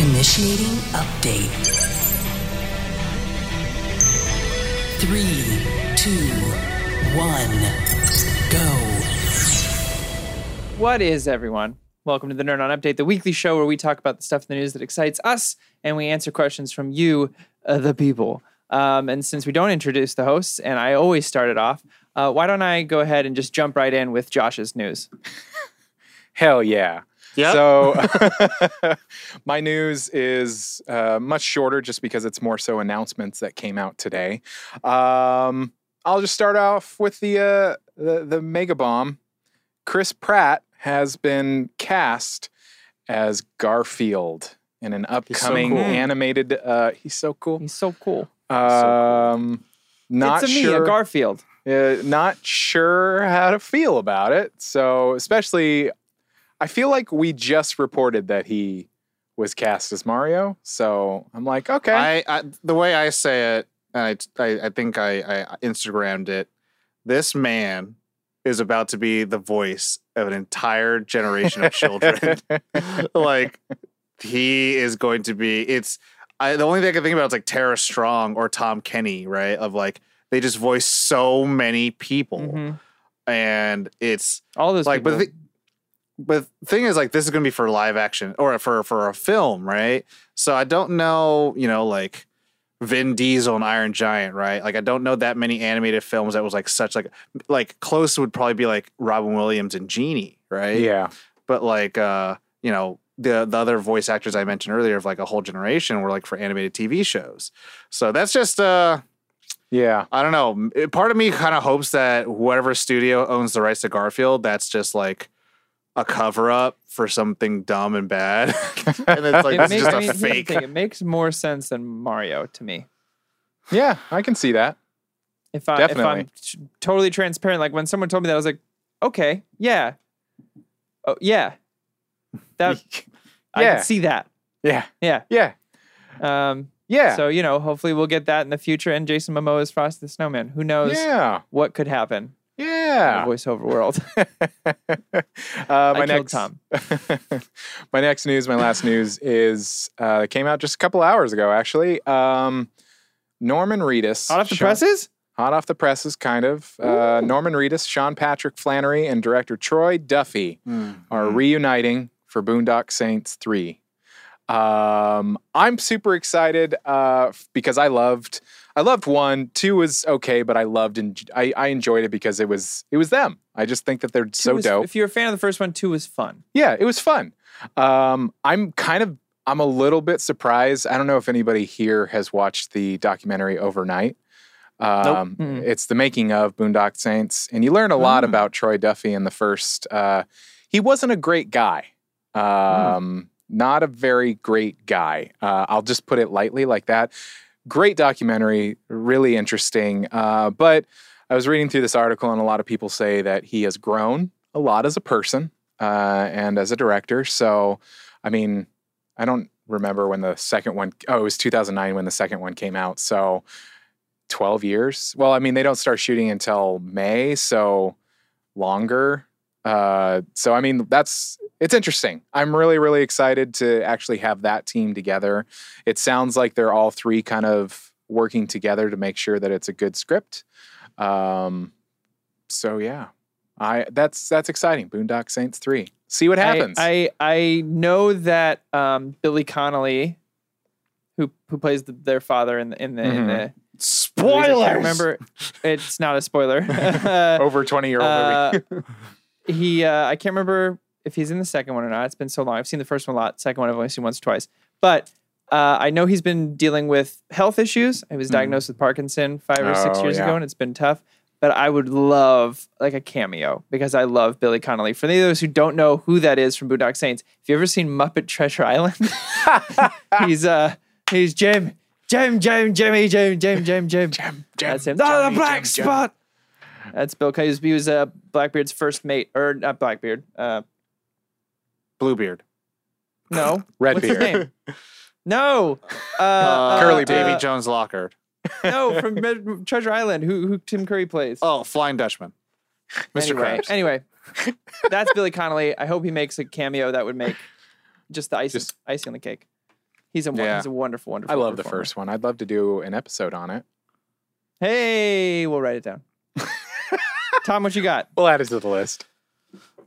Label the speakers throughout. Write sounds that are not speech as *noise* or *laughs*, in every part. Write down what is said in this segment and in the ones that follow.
Speaker 1: Initiating update. Three, two, one, go.
Speaker 2: What is everyone? Welcome to the Nerd On Update, the weekly show where we talk about the stuff in the news that excites us and we answer questions from you, uh, the people. Um, and since we don't introduce the hosts, and I always start it off, uh, why don't I go ahead and just jump right in with Josh's news? *laughs*
Speaker 3: Hell yeah.
Speaker 4: Yep.
Speaker 3: So, *laughs* *laughs* my news is uh, much shorter just because it's more so announcements that came out today. Um, I'll just start off with the, uh, the, the mega bomb. Chris Pratt has been cast as Garfield in an upcoming
Speaker 4: cool.
Speaker 3: animated. Uh, he's so cool.
Speaker 2: He's so cool.
Speaker 3: Um, not
Speaker 2: it's a me,
Speaker 3: sure.
Speaker 2: a Garfield.
Speaker 3: Uh, not sure how to feel about it. So, especially, I feel like we just reported that he was cast as Mario. So I'm like, okay,
Speaker 4: I, I the way I say it, and I I, I think I, I Instagrammed it. This man is about to be the voice of an entire generation of children. *laughs* like he is going to be. It's I, the only thing I can think about is like Tara Strong or Tom Kenny, right? Of like they just voice so many people,
Speaker 2: Mhm.
Speaker 4: and it's
Speaker 2: All those
Speaker 4: like,
Speaker 2: people.
Speaker 4: but the, but the thing is, like, this is going to be for live action or for for a film, right? So I don't know, you know, like Vin Diesel and Iron Giant, right? Like, I don't know that many animated films that was like such like like close would probably be like Robin Williams and Genie, right?
Speaker 3: yeah,
Speaker 4: But like, uh, you know. The, the other voice actors I mentioned earlier of like a whole generation were like for animated TV shows. So that's just uh
Speaker 3: yeah,
Speaker 4: I don't know. Part of me kind of hopes that whatever studio owns the rights to Garfield, that's just like a cover up for something dumb and bad. *laughs* and it's like
Speaker 2: it
Speaker 4: this
Speaker 2: makes,
Speaker 4: is just
Speaker 2: I
Speaker 4: a
Speaker 2: mean, here's
Speaker 4: fake.
Speaker 2: thing, it makes more sense than Mario to me.
Speaker 3: yeah. I can see that.
Speaker 2: If I, if I'm t- totally transparent, like when someone told me that, I was like, okay, yeah, oh yeah, that *laughs* I
Speaker 3: Yeah.
Speaker 2: can see that.
Speaker 3: Yeah,
Speaker 2: Yeah.
Speaker 3: yeah,
Speaker 2: Um,
Speaker 3: yeah,
Speaker 2: So you know, hopefully we'll get that in the future. And Jason Momoa is Frosty the Snowman. Who knows
Speaker 3: yeah,
Speaker 2: what could happen in
Speaker 3: yeah.
Speaker 2: voiceover world? *laughs* *laughs*
Speaker 3: uh, my next,
Speaker 2: Tom. *laughs*
Speaker 3: my next news, my last news is uh, came out just a couple hours ago, actually. Um, Norman Reedus,
Speaker 2: Hot off the
Speaker 3: Sean-
Speaker 2: presses.
Speaker 3: hot off the presses, kind of. Uh, Norman Reedus, Sean Patrick Flanery, and director Troy Duffy are
Speaker 4: Mhm.
Speaker 3: reuniting for Boondock Saints 3. Um, I'm super excited uh, because I loved I loved one. Two was okay, but I loved and I, I enjoyed it because it was it was them. I just think that they're
Speaker 2: Two
Speaker 3: so
Speaker 2: was-
Speaker 3: dope.
Speaker 2: If you're a fan of the first one, two was fun.
Speaker 3: Yeah, it was fun. Um, I'm kind of I'm a little bit surprised. I don't know if anybody here has watched the documentary Overnight. Um,
Speaker 2: Mm-mm.
Speaker 3: It's the making of Boondock Saints, and you learn a lot
Speaker 4: Mm.
Speaker 3: about Troy Duffy in the first. Uh, he wasn't a great guy. Um, Not a very great guy. Uh, I'll just put it lightly like that. Great documentary, really interesting. Uh, but I was reading through this article, and a lot of people say that he has grown a lot as a person uh, and as a director. So, I mean, I don't remember when the second one, oh, it was 2009 when the second one came out. So, 12 years. Well, I mean, they don't start shooting until May, so longer. Uh, so, I mean, that's it's interesting. I'm really, really excited to actually have that team together. It sounds like they're all three kind of working together to make sure that it's a good script. Um, so yeah, I that's that's exciting. Boondock Saints three. See what happens.
Speaker 2: I, I I know that um, Billy Connolly, who who plays the, their father in the in the, in
Speaker 3: Mhm.
Speaker 2: the
Speaker 4: Spoilers.
Speaker 2: can't remember. It's not a spoiler. Uh, *laughs* *laughs*
Speaker 3: Over twenty year old movie. *laughs*
Speaker 2: he uh, I can't remember if he's in the second one or not. It's been so long. I've seen the first one a lot. Second one I've only seen once or twice. But uh, I know he's been dealing with health issues. I was
Speaker 3: Mhm.
Speaker 2: diagnosed with Parkinson five or six
Speaker 3: Oh,
Speaker 2: years
Speaker 3: yeah.
Speaker 2: ago, and it's been tough. But I would love like a cameo because I love Billy Connolly. For any of those who don't know who that is from Boondock Saints, if you ever seen Muppet Treasure Island, *laughs* he's uh he's Jim, Jim, Jim, Jimmy, Jim, Jim, Jim, Jim.
Speaker 3: Jim,
Speaker 2: That's him. Oh, the
Speaker 3: Jimmy,
Speaker 2: black
Speaker 3: Jim, Jim.
Speaker 2: spot. That's Bill. He was, he was uh, Blackbeard's first mate, or not Blackbeard. Uh,
Speaker 4: Bluebeard.
Speaker 2: no,
Speaker 3: Redbeard. *laughs*
Speaker 2: what's his name? No, uh,
Speaker 4: Uh,
Speaker 3: Curly
Speaker 2: uh,
Speaker 4: Davy
Speaker 2: uh,
Speaker 4: Jones Lockhart.
Speaker 2: no, from *laughs* Red- Treasure Island. Who who Tim Curry plays?
Speaker 4: Oh, Flying Dutchman. Mr.
Speaker 2: anyway,
Speaker 4: Krabs.
Speaker 2: anyway, *laughs* that's Billy Connolly. I hope he makes a cameo that would make just the ice,
Speaker 3: Just-
Speaker 2: icing on the cake. He's a
Speaker 4: Yeah.
Speaker 2: he's a wonderful, wonderful.
Speaker 3: I love the first one. I'd love to do an episode on it.
Speaker 2: Hey, we'll write it down. Tom, what you got?
Speaker 3: We'll add it to the list.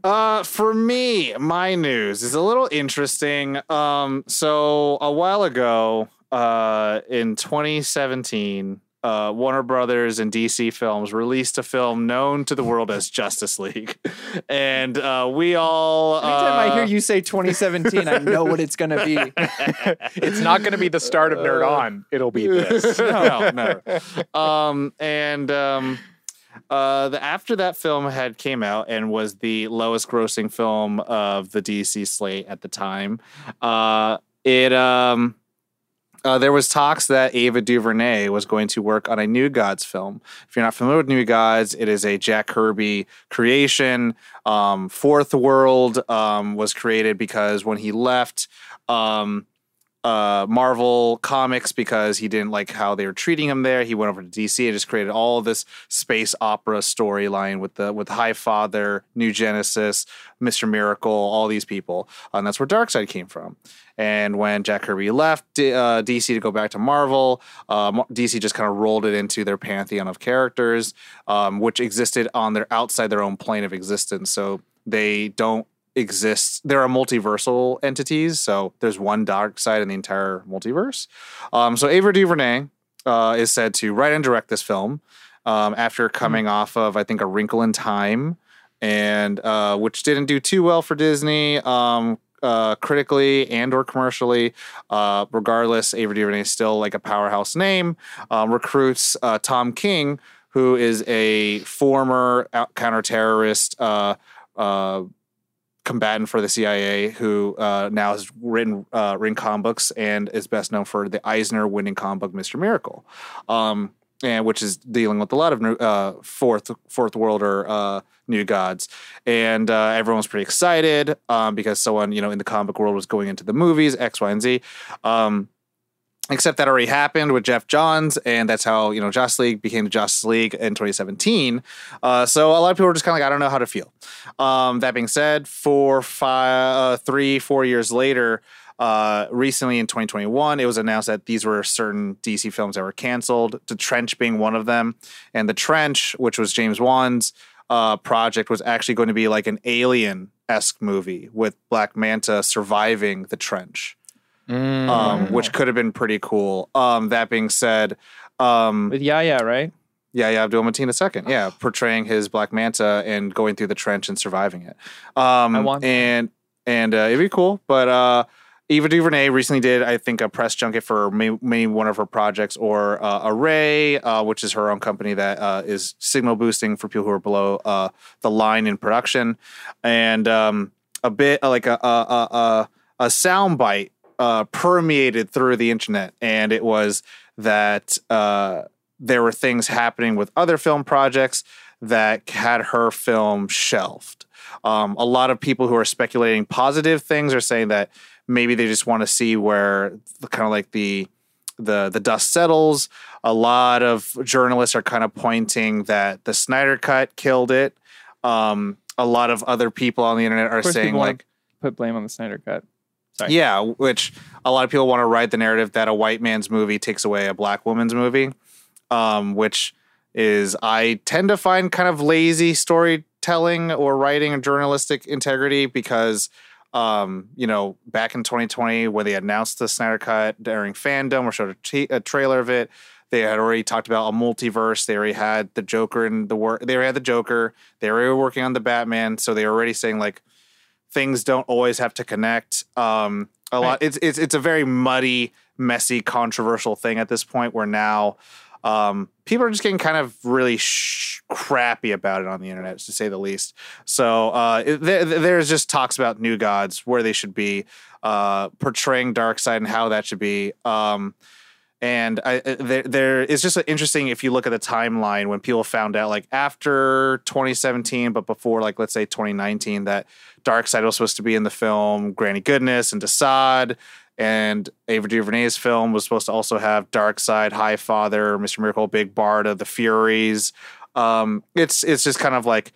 Speaker 4: Uh, for me, my news is a little interesting. Um, so a while ago, uh, in 2017, uh, Warner Brothers and DC Films released a film known to the world as Justice League, *laughs* and uh, we all.
Speaker 2: Anytime I
Speaker 4: uh,
Speaker 2: hear you say 2017, I know what it's gonna be. *laughs*
Speaker 3: It's not going to be the start of Nerd On. It'll be *laughs* this.
Speaker 4: no, no. Um, and um, uh, the after that film had came out and was the lowest grossing film of the DC slate at the time. Uh, it um. Uh, there was talks that Ava DuVernay was going to work on a New Gods film. If you're not familiar with New Gods, it is a Jack Kirby creation. Um, Fourth World um, was created because when he left, um, uh, Marvel Comics because he didn't like how they were treating him there. He went over to DC and just created all this space opera storyline with the with High Father, New Genesis, Mister Miracle, all these people, and that's where Darkseid came from. And when Jack Kirby left uh, DC to go back to Marvel, uh, DC just kind of rolled it into their pantheon of characters, um, which existed on their outside their own plane of existence. So they don't exists. There are multiversal entities, so there's one Darkseid in the entire multiverse. Um, so Ava DuVernay uh, is said to write and direct this film um, after coming off of I think A Wrinkle in Time, and uh, which didn't do too well for Disney. Um, uh, critically and or commercially, uh, regardless, Ava DuVernay is still like a powerhouse name. Um, recruits uh, Tom King, who is a former counterterrorist uh, uh, combatant for the CIA who uh, now has written uh, written comic books and is best known for the Eisner winning comic book Mr. Miracle, um, and which is dealing with a lot of new, uh, fourth fourth world or uh, new gods, and uh, was pretty excited um, because someone you know in the comic world was going into the movies X Y and Z. Um, Except that already happened with Geoff Johns, and that's how you know Justice League became the Justice League in 2017. Uh, so a lot of people were just kind of like, I don't know how to feel. Um, that being said, four, five, uh, three, four years later, uh, recently in 2021, it was announced that these were certain DC films that were canceled. The Trench being one of them, and the Trench, which was James Wan's uh, project, was actually going to be like an Alien esque movie with Black Manta surviving the trench um, which could have been pretty cool. Um, that being said, um,
Speaker 2: With Yahya, right?
Speaker 4: yeah, yeah, Abdul Mateen II, yeah, portraying his Black Manta and going through the trench and surviving it. Um,
Speaker 2: I want that.
Speaker 4: and and uh, it'd be cool. But uh, Ava DuVernay recently did, I think, a press junket for may- maybe one of her projects, or uh, Array, uh, which is her own company that uh, is signal boosting for people who are below uh, the line in production, and um, a bit like a a a, a, a sound bite uh, permeated through the internet, and it was that uh, there were things happening with other film projects that had her film shelved. Um, a lot of people who are speculating positive things are saying that maybe they just want to see where kind of like the the the dust settles. A lot of journalists are kind of pointing that the Snyder Cut killed it. Um, a lot of other people on the internet are saying like
Speaker 2: put blame on the Snyder Cut. Sorry.
Speaker 4: yeah, which a lot of people want to write the narrative that a white man's movie takes away a black woman's movie, um, which is I tend to find kind of lazy storytelling or writing and journalistic integrity because, um, you know, back in 2020 when they announced the Snyder Cut during fandom or showed a, t- a trailer of it, they had already talked about a multiverse. They already had the Joker and the work. They already had the Joker. They were working on the Batman, so they were already saying like things don't always have to connect. Um, a lot. It's it's it's a very muddy, messy, controversial thing at this point. Where now um, people are just getting kind of really sh- crappy about it on the internet, to say the least. So uh, it- there, there's just talks about new gods, where they should be, uh, portraying side and how that should be. Um, and I, I- there, there is just interesting if you look at the timeline when people found out, like after 2017, but before, like let's say 2019, that Darkseid was supposed to be in the film Granny Goodness and Desaad, and Ava DuVernay's film was supposed to also have Darkseid, High Father, Mr. Miracle, Big Barda, the Furies. Um, it's it's just kind of like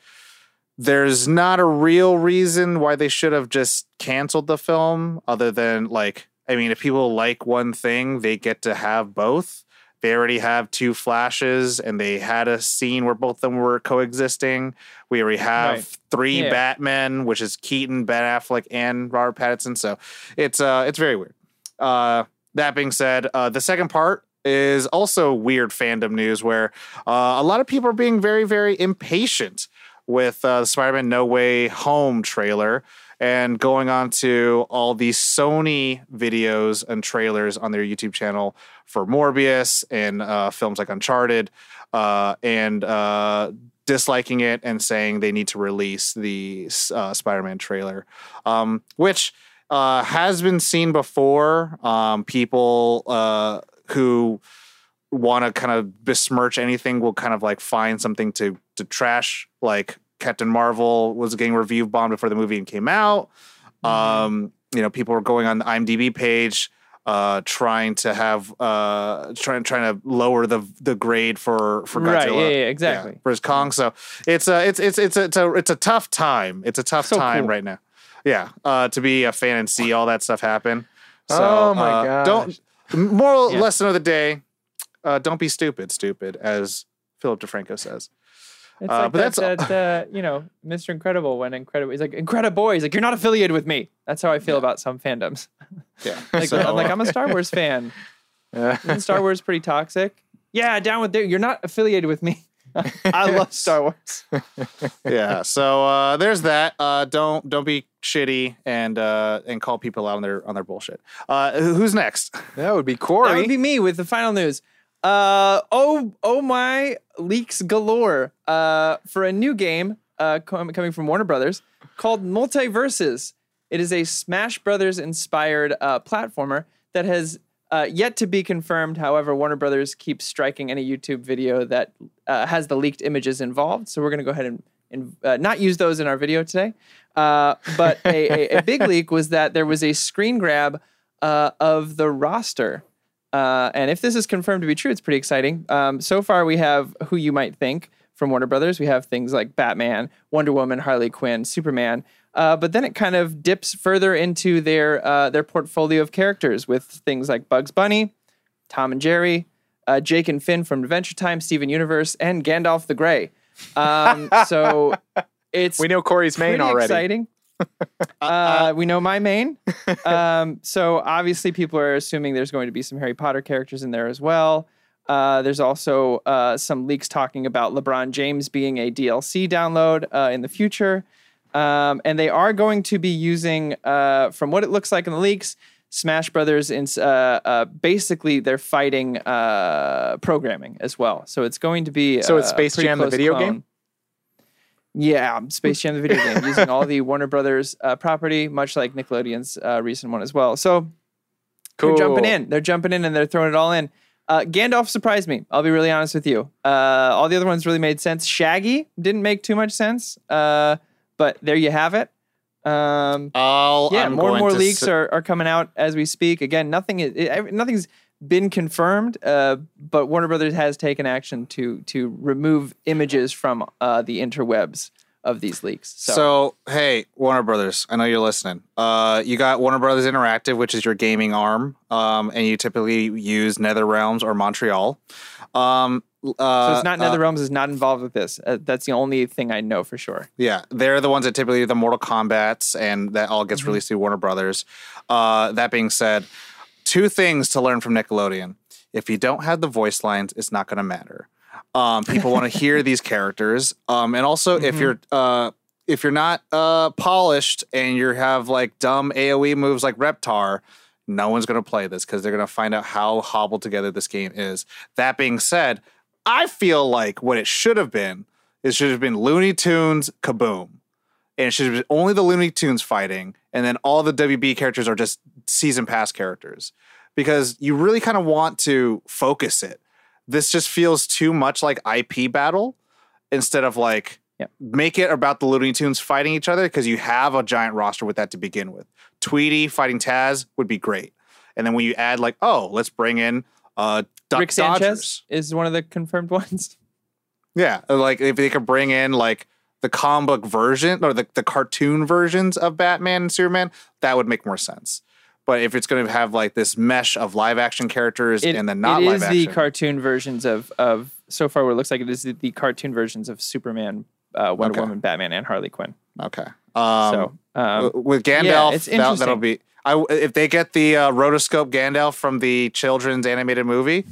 Speaker 4: there's not a real reason why they should have just canceled the film, other than like I mean, if people like one thing, they get to have both. They already have two flashes, and they had a scene where both of them were coexisting. We already have
Speaker 2: Right.
Speaker 4: three
Speaker 2: Yeah.
Speaker 4: Batmen, which is Keaton, Ben Affleck, and Robert Pattinson. So it's uh, it's very weird. Uh, that being said, uh, the second part is also weird fandom news where uh, a lot of people are being very, very impatient with uh, the Spider-Man No Way Home trailer and going on to all these Sony videos and trailers on their YouTube channel for Morbius and uh, films like Uncharted, uh, and uh, disliking it and saying they need to release the uh, Spider-Man trailer, um, which uh, has been seen before. Um, people uh, who want to kind of besmirch anything will kind of like find something to to trash like Captain Marvel was getting review bombed before the movie even came out. Um, you know, people were going on the IMDb page uh trying to have uh trying trying to lower the the grade for for Godzilla.
Speaker 2: Right, yeah, yeah, exactly.
Speaker 4: for his Kong. So it's a it's it's it's a, it's a it's a tough time. It's a tough
Speaker 2: So
Speaker 4: time
Speaker 2: cool.
Speaker 4: right now. Yeah, uh, to be a fan and see all that stuff happen. So,
Speaker 3: Oh my
Speaker 4: uh,
Speaker 3: gosh.
Speaker 4: Don't moral
Speaker 2: Yeah.
Speaker 4: lesson of the day: uh, don't be stupid, stupid, as Philip DeFranco says.
Speaker 2: It's
Speaker 4: Uh,
Speaker 2: like
Speaker 4: but
Speaker 2: that,
Speaker 4: that's-
Speaker 2: that uh, you know, Mr. Incredible when Incredible he's like Incredible He's like, You're not affiliated with me. That's how I feel about some fandoms. *laughs*
Speaker 4: Yeah, *laughs*
Speaker 2: Like
Speaker 4: So,
Speaker 2: I'm like, I'm a Star Wars fan. *laughs* Isn't Star Wars pretty toxic? Yeah, down with there. You're not affiliated with me. I love Star Wars.
Speaker 4: yeah. So uh, there's that. Uh, don't don't be shitty and uh, and call people out on their on their bullshit. Uh, who's next?
Speaker 3: That would be Corey.
Speaker 2: That would be me with the final news. Uh oh oh my leaks galore uh for a new game uh com- coming from Warner Brothers called Multiverses. It is a Smash Brothers inspired uh platformer that has uh, yet to be confirmed. However, Warner Brothers keeps striking any YouTube video that uh, has the leaked images involved. So we're going to go ahead and, and uh, not use those in our video today. Uh, but a, a, a big *laughs* leak was that there was a screen grab uh, of the roster. Uh, and if this is confirmed to be true, it's pretty exciting. Um, so far, we have who you might think from Warner Brothers. We have things like Batman, Wonder Woman, Harley Quinn, Superman. Uh, but then it kind of dips further into their uh, their portfolio of characters with things like Bugs Bunny, Tom and Jerry, uh, Jake and Finn from Adventure Time, Steven Universe, and Gandalf the Grey. Um, *laughs* so it's
Speaker 3: we know Corey's main already.
Speaker 2: exciting. *laughs* uh, we know my main. *laughs* Um, so obviously, people are assuming there's going to be some Harry Potter characters in there as well. Uh, there's also uh, some leaks talking about LeBron James being a DLC download uh, in the future. Um, and they are going to be using, uh, from what it looks like in the leaks, Smash Brothers in uh, uh, basically they're fighting uh, programming as well. So it's going to be
Speaker 3: So it's
Speaker 2: uh,
Speaker 3: Space Jam the video
Speaker 2: clone.
Speaker 3: game?
Speaker 2: Yeah, Space Jam the video game using all *laughs* the Warner Brothers uh, property, much like Nickelodeon's uh, recent one as well. So
Speaker 3: Cool.
Speaker 2: they're jumping in. They're jumping in and they're throwing it all in. Uh, Gandalf surprised me. I'll be really honest with you. Uh, all the other ones really made sense. Shaggy didn't make too much sense, uh, but there you have it. Um,
Speaker 4: All
Speaker 2: yeah,
Speaker 4: I'm
Speaker 2: more and more leaks
Speaker 4: s-
Speaker 2: are, are coming out as we speak. Again, nothing is, it, nothing's been confirmed, uh, but Warner Brothers has taken action to to remove images from uh, the interwebs of these leaks. So,
Speaker 4: So, hey, Warner Brothers, I know you're listening. Uh, you got Warner Brothers Interactive, which is your gaming arm, um, and you typically use Nether Realms or Montreal. Um, uh,
Speaker 2: so it's not
Speaker 4: uh,
Speaker 2: NetherRealms is not involved with this. Uh, that's the only thing I know for sure.
Speaker 4: Yeah, they're the ones that typically do the Mortal Kombat's, and that all
Speaker 2: Mm-hmm.
Speaker 4: gets released through Warner Brothers. Uh, that being said, two things to learn from Nickelodeon: if you don't have the voice lines, it's not going to matter. Um, people want to hear *laughs* these characters, um, and also if
Speaker 2: Mhm.
Speaker 4: you're uh, if you're not uh, polished and you have like dumb AOE moves like Reptar. No one's going to play this because they're going to find out how hobbled together this game is. That being said, I feel like what it should have been it should have been Looney Tunes kaboom. And it should have only the Looney Tunes fighting, and then all the WB characters are just season pass characters. Because you really kind of want to focus it. This just feels too much like IP battle instead of like
Speaker 2: Yep.
Speaker 4: make it about the Looney Tunes fighting each other because you have a giant roster with that to begin with. Tweety fighting Taz would be great. And then when you add like, oh, let's bring in uh Duck
Speaker 2: Rick Sanchez
Speaker 4: Dodgers.
Speaker 2: is one of the confirmed *laughs* ones.
Speaker 4: Yeah, like if they could bring in like the comic book version or the, the cartoon versions of Batman and Superman, that would make more sense. But if it's going to have like this mesh of live action characters
Speaker 2: It,
Speaker 4: and then not
Speaker 2: it
Speaker 4: live
Speaker 2: is
Speaker 4: action,
Speaker 2: the cartoon versions of of so far what it looks like it is the, the cartoon versions of Superman, uh, Wonder
Speaker 4: Okay.
Speaker 2: Woman, Batman, and Harley Quinn.
Speaker 4: okay. Um,
Speaker 2: so um,
Speaker 4: with Gandalf,
Speaker 2: yeah,
Speaker 4: that, that'll be. I if they get the uh, rotoscope Gandalf from the children's animated movie,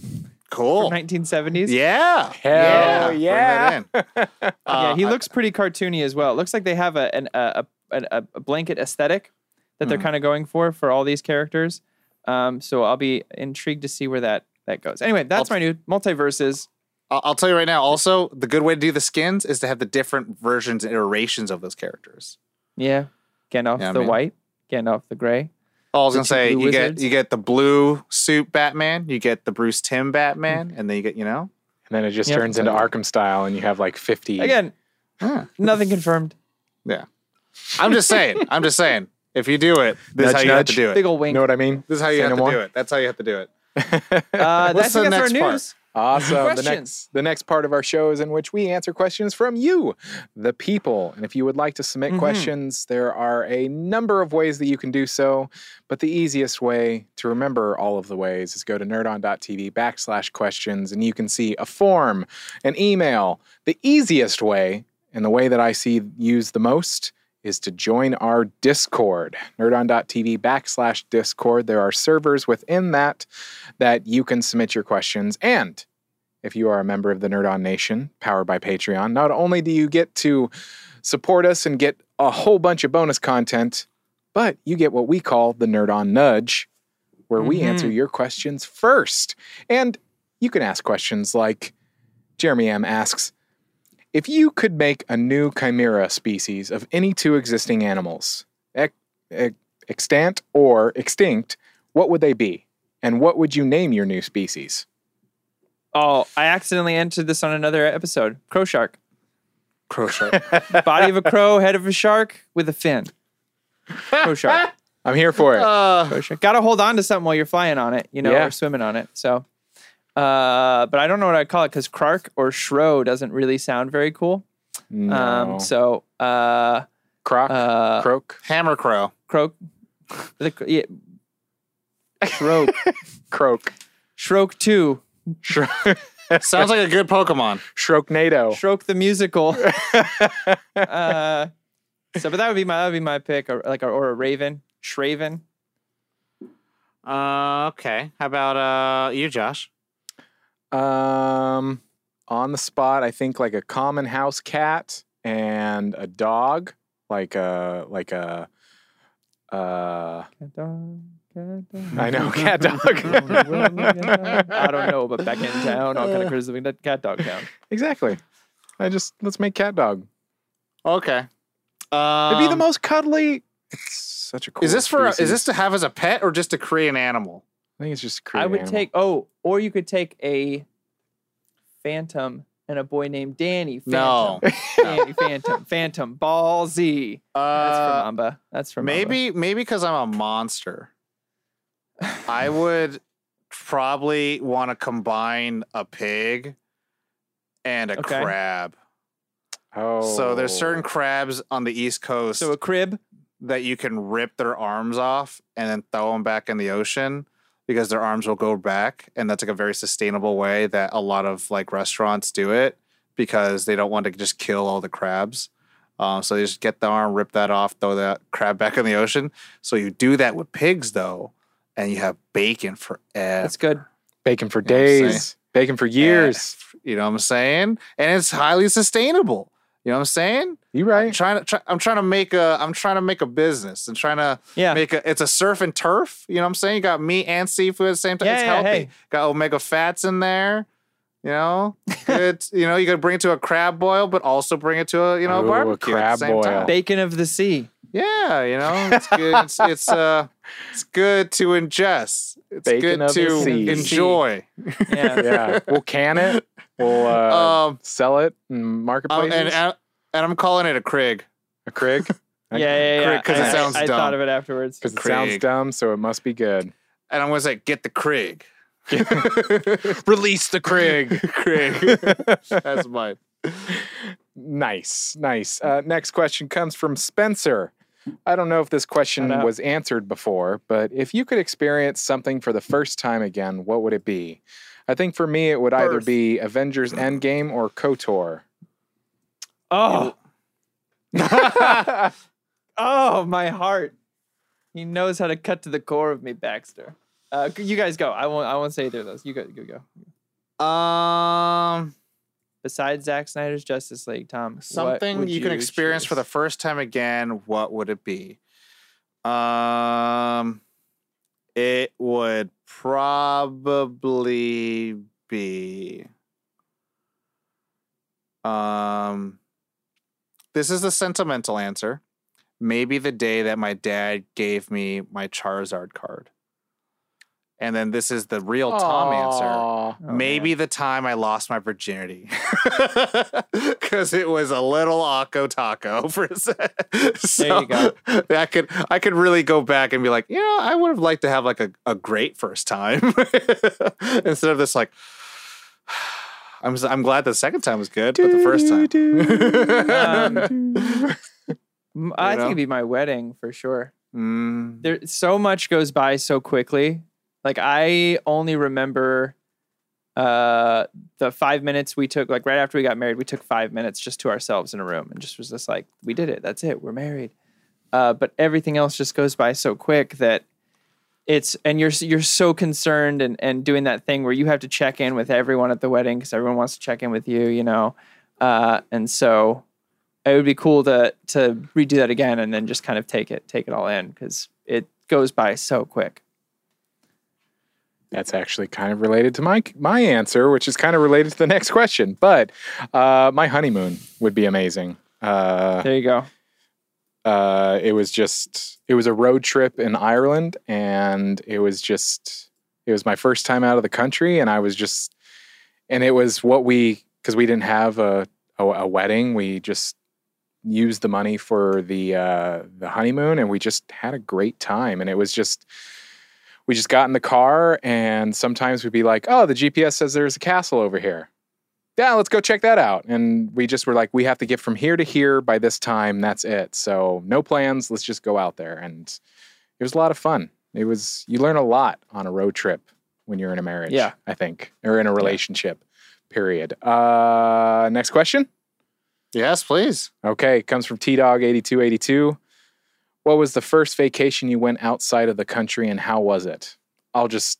Speaker 4: cool.
Speaker 2: 1970s.
Speaker 4: Yeah,
Speaker 3: Hell
Speaker 4: bring
Speaker 3: yeah.
Speaker 4: that in. *laughs*
Speaker 2: yeah,
Speaker 4: Uh,
Speaker 2: he looks pretty cartoony as well. It looks like they have a an, a, a, a blanket aesthetic that they're
Speaker 4: Mhm.
Speaker 2: kind of going for for all these characters. Um, so I'll be intrigued to see where that that goes. Anyway, that's
Speaker 4: I'll-
Speaker 2: my new multiverses.
Speaker 4: I'll, I'll tell you right now. Also, the good way to do the skins is to have the different versions and iterations of those characters.
Speaker 2: Yeah, Gandalf
Speaker 4: Yeah,
Speaker 2: the
Speaker 4: man.
Speaker 2: white, Gandalf the gray.
Speaker 4: Oh, I was
Speaker 2: The
Speaker 4: gonna say
Speaker 2: blue
Speaker 4: you get you get the blue suit Batman, you get the Bruce Timm Batman, and then you get you know.
Speaker 3: And then it just
Speaker 2: Yep.
Speaker 3: turns into Arkham style, and you have like 50.
Speaker 2: Again,
Speaker 4: Huh.
Speaker 2: nothing confirmed.
Speaker 4: Yeah, I'm just saying. I'm just saying. If you do it, this is how you have to
Speaker 3: nudge.
Speaker 4: do
Speaker 2: Big
Speaker 4: it.
Speaker 2: old
Speaker 3: You
Speaker 2: wink.
Speaker 3: know what I mean?
Speaker 4: This is how you
Speaker 3: Say
Speaker 4: have
Speaker 3: no
Speaker 4: to
Speaker 3: more?
Speaker 4: do it. That's how you have to do it. *laughs*
Speaker 2: Uh,
Speaker 4: What's
Speaker 2: that's
Speaker 4: the
Speaker 2: I guess our
Speaker 4: next part?
Speaker 3: Awesome. The next, the next part of our show is in which we answer questions from you, the people. And if you would like to submit
Speaker 2: Mhm.
Speaker 3: questions, there are a number of ways that you can do so. But the easiest way to remember all of the ways is go to nerdon.tv backslash questions, and you can see a form, an email. The easiest way, and the way that I see used the most, is to join our Discord, nerdon.tv backslash Discord. There are servers within that that you can submit your questions. And if you are a member of the Nerd On Nation, powered by Patreon, not only do you get to support us and get a whole bunch of bonus content, but you get what we call the Nerd On Nudge, where we
Speaker 2: Mhm.
Speaker 3: answer your questions first. And you can ask questions like Jeremy M asks, if you could make a new chimera species of any two existing animals, ex- ex- extant or extinct, what would they be? And what would you name your new species?
Speaker 2: Oh, I accidentally entered this on another episode. Crow shark.
Speaker 4: Crow shark. *laughs*
Speaker 2: Body of a crow, head of a shark with a fin. Crow shark.
Speaker 3: I'm here for it.
Speaker 4: Uh,
Speaker 2: Crow shark. Got to hold on to something while you're flying on it, you know,
Speaker 3: Yeah.
Speaker 2: or swimming on it. So, uh, but I don't know what I'd call it because Clark or Shro doesn't really sound very cool.
Speaker 3: no.
Speaker 2: Um, so, uh,
Speaker 3: Croc,
Speaker 2: uh,
Speaker 3: croak,
Speaker 4: hammer crow.
Speaker 2: croak, the yeah, Shroak, *laughs*
Speaker 3: croak,
Speaker 2: Shroak two,
Speaker 3: Shro- *laughs*
Speaker 4: Sounds like a good Pokemon.
Speaker 3: Shroknado.
Speaker 2: Shroak the musical. *laughs* uh, so, but that would be my that would be my pick, or like a, or a Raven, Shraven.
Speaker 4: Uh, okay. How about uh you, Josh?
Speaker 3: Um, on the spot, I think like a common house cat and a dog, like a like a. Uh,
Speaker 2: Cat dog, cat dog.
Speaker 3: I know, *laughs* cat dog. *laughs*
Speaker 2: I don't know, but back in town, all kind of criticism that cat dog town.
Speaker 3: exactly. I just let's make cat dog.
Speaker 4: Okay. Um,
Speaker 3: It'd be the most cuddly. It's such a cool.
Speaker 4: Is this for? Is this to have as a pet or just to create an animal?
Speaker 3: I think it's just. a
Speaker 2: I
Speaker 3: creative
Speaker 2: would
Speaker 3: animal.
Speaker 2: take oh, or you could take a phantom and a boy named Danny.
Speaker 4: No.
Speaker 2: Phantom. *laughs* Danny Phantom. Phantom. Ball Z. That's from
Speaker 4: Uh,
Speaker 2: Mamba. That's from Mamba.
Speaker 4: maybe maybe because I'm a monster. I *laughs* would probably want to combine a pig and a
Speaker 2: Okay.
Speaker 4: crab.
Speaker 3: Oh,
Speaker 4: So there's certain crabs on the East Coast
Speaker 2: So a crib.
Speaker 4: that you can rip their arms off and then throw them back in the ocean because their arms will go back and that's like a very sustainable way that a lot of like restaurants do it because they don't want to just kill all the crabs um, so they just get the arm rip that off throw that crab back in the ocean so you do that with pigs though and you have bacon forever
Speaker 2: That's good.
Speaker 3: bacon for
Speaker 4: You know what I'm saying?
Speaker 3: days, bacon for years.
Speaker 4: you know what i'm saying and it's highly sustainable you know what i'm saying
Speaker 3: You
Speaker 4: I'm
Speaker 3: right?
Speaker 4: trying to try, i'm trying to make a i'm trying to make a business and trying to
Speaker 2: Yeah.
Speaker 4: make a it's a surf and turf. You know what I'm saying? You got meat and seafood at the same time.
Speaker 2: Yeah,
Speaker 4: it's
Speaker 2: yeah,
Speaker 4: healthy.
Speaker 2: hey.
Speaker 4: Got omega fats in there. You know, *laughs* good. you know, you could bring it to a crab boil, but also bring it to a you know
Speaker 3: Ooh, a
Speaker 4: barbecue at
Speaker 3: crab
Speaker 4: the same
Speaker 3: boil.
Speaker 4: time.
Speaker 2: Bacon of the sea.
Speaker 4: Yeah, you know, it's good. it's, *laughs* it's uh, it's good to ingest. It's
Speaker 3: Bacon
Speaker 4: good
Speaker 3: of the
Speaker 4: to
Speaker 3: sea.
Speaker 4: enjoy.
Speaker 2: Yeah. *laughs*
Speaker 3: yeah, we'll can it. We'll uh,
Speaker 4: Um,
Speaker 3: sell it in
Speaker 4: um,
Speaker 3: marketplaces.
Speaker 4: and, and and I'm calling it a Krig.
Speaker 3: a Krig. *laughs*
Speaker 2: yeah, yeah, yeah.
Speaker 4: 'Cause it
Speaker 2: I- I-
Speaker 4: sounds
Speaker 2: I,
Speaker 4: dumb.
Speaker 2: thought of it afterwards.
Speaker 3: Because it sounds dumb, so it must be good.
Speaker 4: And I'm gonna say, get the Krig. *laughs*
Speaker 3: Release the Krig. *laughs*
Speaker 4: Krig. That's mine.
Speaker 3: nice, nice. Uh, next question comes from Spencer. I don't know if this question was answered before, but if you could experience something for the first time again, what would it be? I think for me, it would either
Speaker 2: Birth.
Speaker 3: be Avengers Endgame or KOTOR.
Speaker 2: Oh, *laughs* oh, my heart. He knows how to cut to the core of me, Baxter. Uh, you guys go. I won't. I won't say either of those. You go. You go.
Speaker 4: Um,
Speaker 2: Besides Zack Snyder's Justice League, Tom. what
Speaker 4: something
Speaker 2: would
Speaker 4: you can experience for the first time again. What would it be? Um, it would probably be. Um, this is the sentimental answer. Maybe the day that my dad gave me my Charizard card. And then this is the real Tom answer.
Speaker 2: Oh,
Speaker 4: Maybe
Speaker 2: man.
Speaker 4: the time I lost my virginity. *laughs* Because it was a little Akko Taco *laughs* for a sec. So
Speaker 2: you go. *laughs*
Speaker 4: I could I could really go back and be like, you know, I would have liked to have like a, a great first time. Instead of this like *sighs* I'm s- I'm glad the second time was good, but the first time.
Speaker 2: I think it'd be my wedding for sure.
Speaker 4: Mm,
Speaker 2: There, so much goes by so quickly. Like I only remember uh the five minutes we took like right after we got married we took five minutes just to ourselves in a room and just was just like we did it. That's it. We're married. Uh but everything else just goes by so quick that it's and you're you're so concerned and and doing that thing where you have to check in with everyone at the wedding because everyone wants to check in with you you know? Uh and so it would be cool to to redo that again and then just kind of take it take it all in because it goes by so quick
Speaker 3: That's actually kind of related to my my answer, which is kind of related to the next question. But uh, my honeymoon would be amazing. Uh,
Speaker 2: there you go
Speaker 3: uh, it was just it was a road trip in Ireland, and it was just it was my first time out of the country, and I was just and it was what we because we didn't have a, a a wedding, we just used the money for the uh, the honeymoon, and we just had a great time, and it was just. We just got in the car, and sometimes we'd be like, "Oh, the GPS says there's a castle over here." yeah, let's go check that out. And we just were like, we have to get from here to here by this time. That's it. So no plans. Let's just go out there. And it was a lot of fun. It was, you learn a lot on a road trip when you're in a marriage.
Speaker 2: Yeah.
Speaker 3: I think, or in a relationship, period. Uh, next question.
Speaker 4: yes, please.
Speaker 3: Okay. Comes from T Dog 8282. What was the first vacation you went outside of the country and how was it? I'll just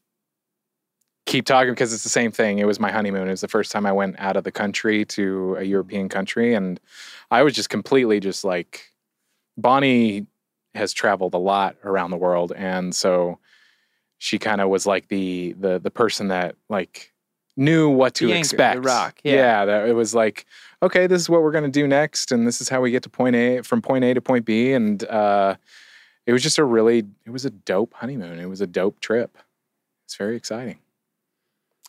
Speaker 3: keep talking because it's the same thing. It was my honeymoon. It was the first time I went out of the country to a mm-hmm. European country. And I was just completely just like, Bonnie has traveled a lot around the world. And so she kind of was like the, the, the person that like knew what to
Speaker 2: The anchor, the
Speaker 3: expect.
Speaker 2: rock, yeah.
Speaker 3: that it was like, okay, this is what we're going to do next. And this is how we get to point A from point A to point B. And, uh, it was just a really, it was a dope honeymoon. It was a dope trip. It's very exciting.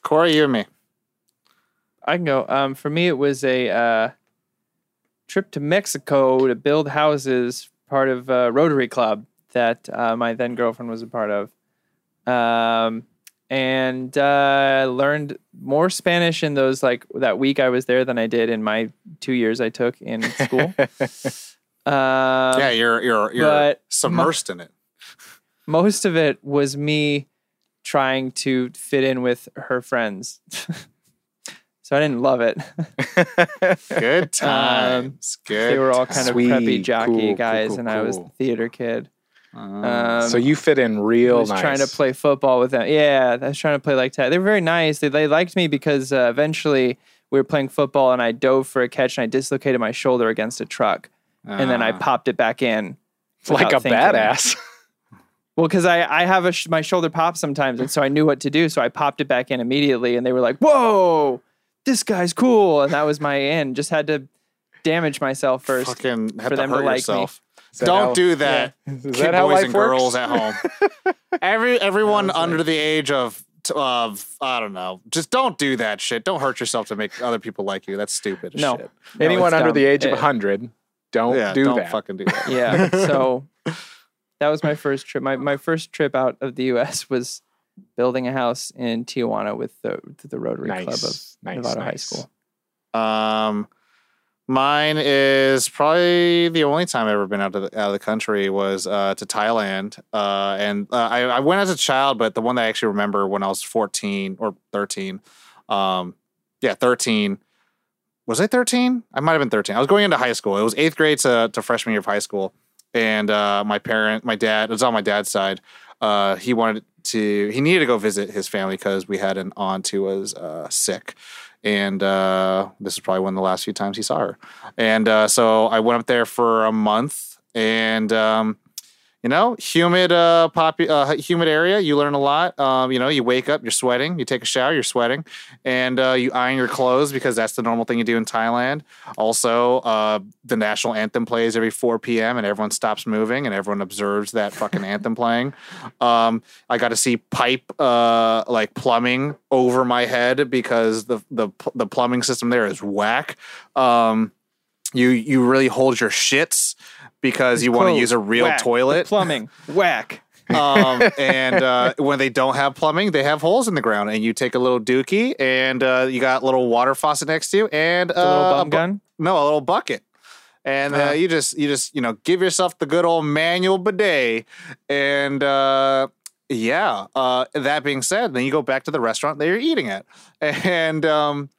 Speaker 4: Corey, you and me.
Speaker 2: I can go. Um, for me, it was a uh, trip to Mexico to build houses, part of a Rotary Club that uh, my then girlfriend was a part of, um, and uh, learned more Spanish in those like that week I was there than I did in my two years I took in school. *laughs* um,
Speaker 4: yeah, you're you're you're
Speaker 2: but
Speaker 4: submersed in it.
Speaker 2: most of it was me trying to fit in with her friends. *laughs* so I didn't love it. *laughs*
Speaker 4: Good times. Good.
Speaker 2: Um, they were all kind of
Speaker 3: Sweet,
Speaker 2: preppy jockey
Speaker 3: cool, cool,
Speaker 2: guys,
Speaker 3: cool,
Speaker 2: and I was the theater kid. Um,
Speaker 3: so you fit in
Speaker 2: I
Speaker 3: real
Speaker 2: was
Speaker 3: nice.
Speaker 2: trying to play football with them. Yeah, I was trying to play like that. They were very nice. They, they liked me because uh, eventually we were playing football and I dove for a catch and I dislocated my shoulder against a truck and then I
Speaker 4: Ah.
Speaker 2: popped it back in.
Speaker 3: like a
Speaker 2: thinking.
Speaker 3: badass. *laughs*
Speaker 2: Well, because I, I have a sh- my shoulder pops sometimes, and so I knew what to do. So I popped it back in immediately, and they were like, "Whoa, this guy's cool!" And that was my end. Just had to damage myself first.
Speaker 4: fucking have
Speaker 2: for
Speaker 4: to
Speaker 2: them to
Speaker 4: hurt
Speaker 2: like me.
Speaker 4: yourself.
Speaker 3: That
Speaker 4: Don't
Speaker 3: how-
Speaker 4: do that.
Speaker 3: Is
Speaker 4: Kid
Speaker 3: that how
Speaker 4: boys
Speaker 3: life
Speaker 4: and
Speaker 3: works?
Speaker 4: girls at home. *laughs* Every everyone under the age of of I don't know, just don't do that shit. Don't hurt yourself to make other people like you. That's stupid
Speaker 2: No.
Speaker 4: shit.
Speaker 3: Anyone
Speaker 2: it's
Speaker 3: under
Speaker 2: dumb.
Speaker 3: the age of 100, don't
Speaker 4: yeah,
Speaker 3: do
Speaker 4: don't
Speaker 3: that.
Speaker 4: fucking do that.
Speaker 2: Yeah. *laughs* So that was my first trip. My my first trip out of the U.S. was building a house in Tijuana with the the Rotary Club of
Speaker 3: Nice, nice,
Speaker 2: Nevada High. School.
Speaker 4: Um, Mine is probably the only time I've ever been out of the, out of the country was uh, to Thailand, uh, and uh, I, I went as a child, but the one that I actually remember when I was fourteen or thirteen, um, yeah, thirteen. Was I thirteen? I might have been thirteen. I was going into high school. It was eighth grade to, to freshman year of high school, and uh, my parent, my dad, it was on my dad's side. Uh, he wanted to, he needed to go visit his family because we had an aunt who was uh, sick and uh, this is probably one of the last few times he saw her. And uh, so I went up there for a month, and um, you know, humid, uh, popu- uh, humid area. You learn a lot. Um, you know, you wake up, you're sweating. You take a shower, you're sweating, and uh, you iron your clothes because that's the normal thing you do in Thailand. Also, uh, the national anthem plays every 4 p.m. and everyone stops moving and everyone observes that fucking *laughs* anthem playing. Um, I got to see pipe uh, like plumbing over my head because the the the plumbing system there is whack. Um, you you really hold your shits because you want to use a real
Speaker 2: whack. The
Speaker 4: toilet.
Speaker 2: plumbing. Whack. *laughs*
Speaker 4: um, and uh, when they don't have plumbing, they have holes in the ground, and you take a little dookie, and uh, you got a little water faucet next to you, and
Speaker 2: a little
Speaker 4: uh,
Speaker 2: bum
Speaker 4: a bu-
Speaker 2: gun.
Speaker 4: no, a little bucket. And uh,
Speaker 2: Uh-huh.
Speaker 4: you just you just you know give yourself the good old manual bidet, and uh, yeah. Uh, that being said, then you go back to the restaurant that you're eating at, *laughs* and um,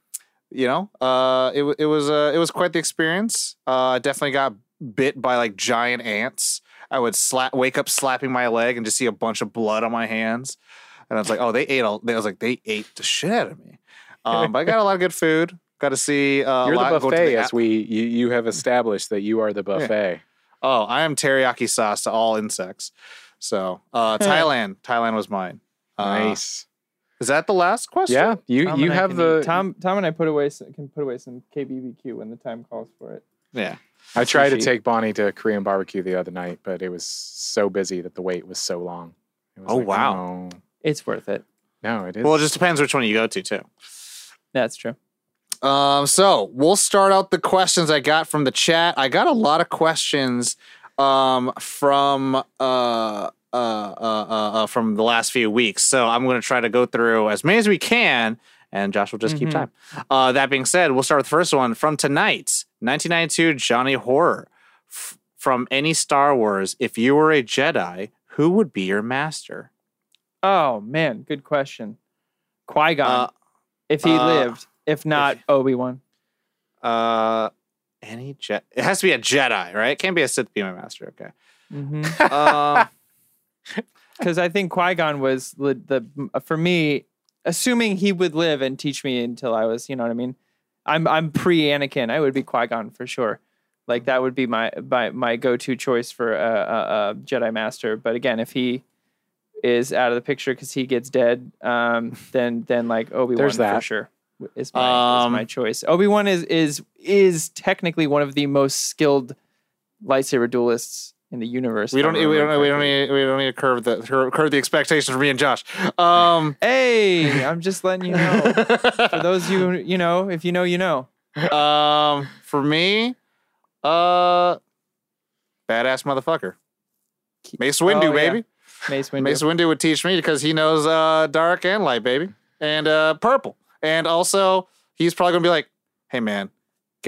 Speaker 4: you know, uh, it it was uh, it was quite the experience. Uh, I definitely got bit by like giant ants. I would slap, wake up slapping my leg and just see a bunch of blood on my hands, and I was like, oh, they ate all. I was like, they ate the shit out of me. Um, but I got a lot of good food. Got to see uh,
Speaker 3: You're
Speaker 4: a lot.
Speaker 3: the
Speaker 4: go to
Speaker 3: buffet,
Speaker 4: the
Speaker 3: as we you, you have established that you are the buffet.
Speaker 4: Oh, I am teriyaki sauce to all insects. So uh, Thailand, Thailand was mine. Uh,
Speaker 3: nice.
Speaker 4: Is that the last question?
Speaker 3: Yeah, you
Speaker 2: Tom
Speaker 3: you have the.
Speaker 2: Tom. Tom and I put away some, can put away some KBBQ when the time calls for it.
Speaker 4: Yeah.
Speaker 3: I tried to take Bonnie to Korean barbecue the other night, but it was so busy that the wait was so long. It was
Speaker 4: Oh, wow.
Speaker 3: No,
Speaker 2: It's worth it.
Speaker 3: no, it is.
Speaker 4: Well, it just depends which one you go to too.
Speaker 2: That's true.
Speaker 4: Um, so we'll start out the questions I got from the chat. I got a lot of questions um, from uh, uh, uh, uh, uh, from the last few weeks. So I'm going to try to go through as many as we can, and Josh will just keep
Speaker 2: Mhm.
Speaker 4: time. Uh, that being said, we'll start with the first one from tonight, 1992 Johnny Horror. F- from any Star Wars, if you were a Jedi, who would be your master?
Speaker 2: Oh man, good question. Qui Gon,
Speaker 4: Uh,
Speaker 2: if he
Speaker 4: uh,
Speaker 2: lived. If not, Obi Wan.
Speaker 4: uh, any Jedi? It has to be a Jedi, right? It can't be a Sith be my master. Okay. *laughs* *laughs*
Speaker 2: Because
Speaker 4: Uh,
Speaker 2: I think Qui Gon was the, the for me, assuming he would live and teach me until I was, you know what I mean. I'm I'm pre Anakin. I would be Qui Gon for sure. Like that would be my my my go to choice for a, a, a Jedi Master. But again, if he is out of the picture because he gets dead, um, then then like Obi Wan
Speaker 3: There's
Speaker 2: for sure is my is
Speaker 4: Um,
Speaker 2: my choice. Obi Wan is is is technically one of the most skilled lightsaber duelists in the universe.
Speaker 4: we don't. We don't.
Speaker 2: remember
Speaker 4: We don't need. We don't need to curve the cur- curve the expectations for me and Josh. Um, *laughs*
Speaker 2: Hey, I'm just letting you know. *laughs* For those you you know, if you know, you know.
Speaker 4: um, for me, uh, badass motherfucker. Mace Windu,
Speaker 2: Oh, yeah.
Speaker 4: baby.
Speaker 2: Mace Windu.
Speaker 4: Mace Windu would teach me because he knows uh, dark and light, baby, and uh, purple. And also, he's probably gonna be like, "Hey, man,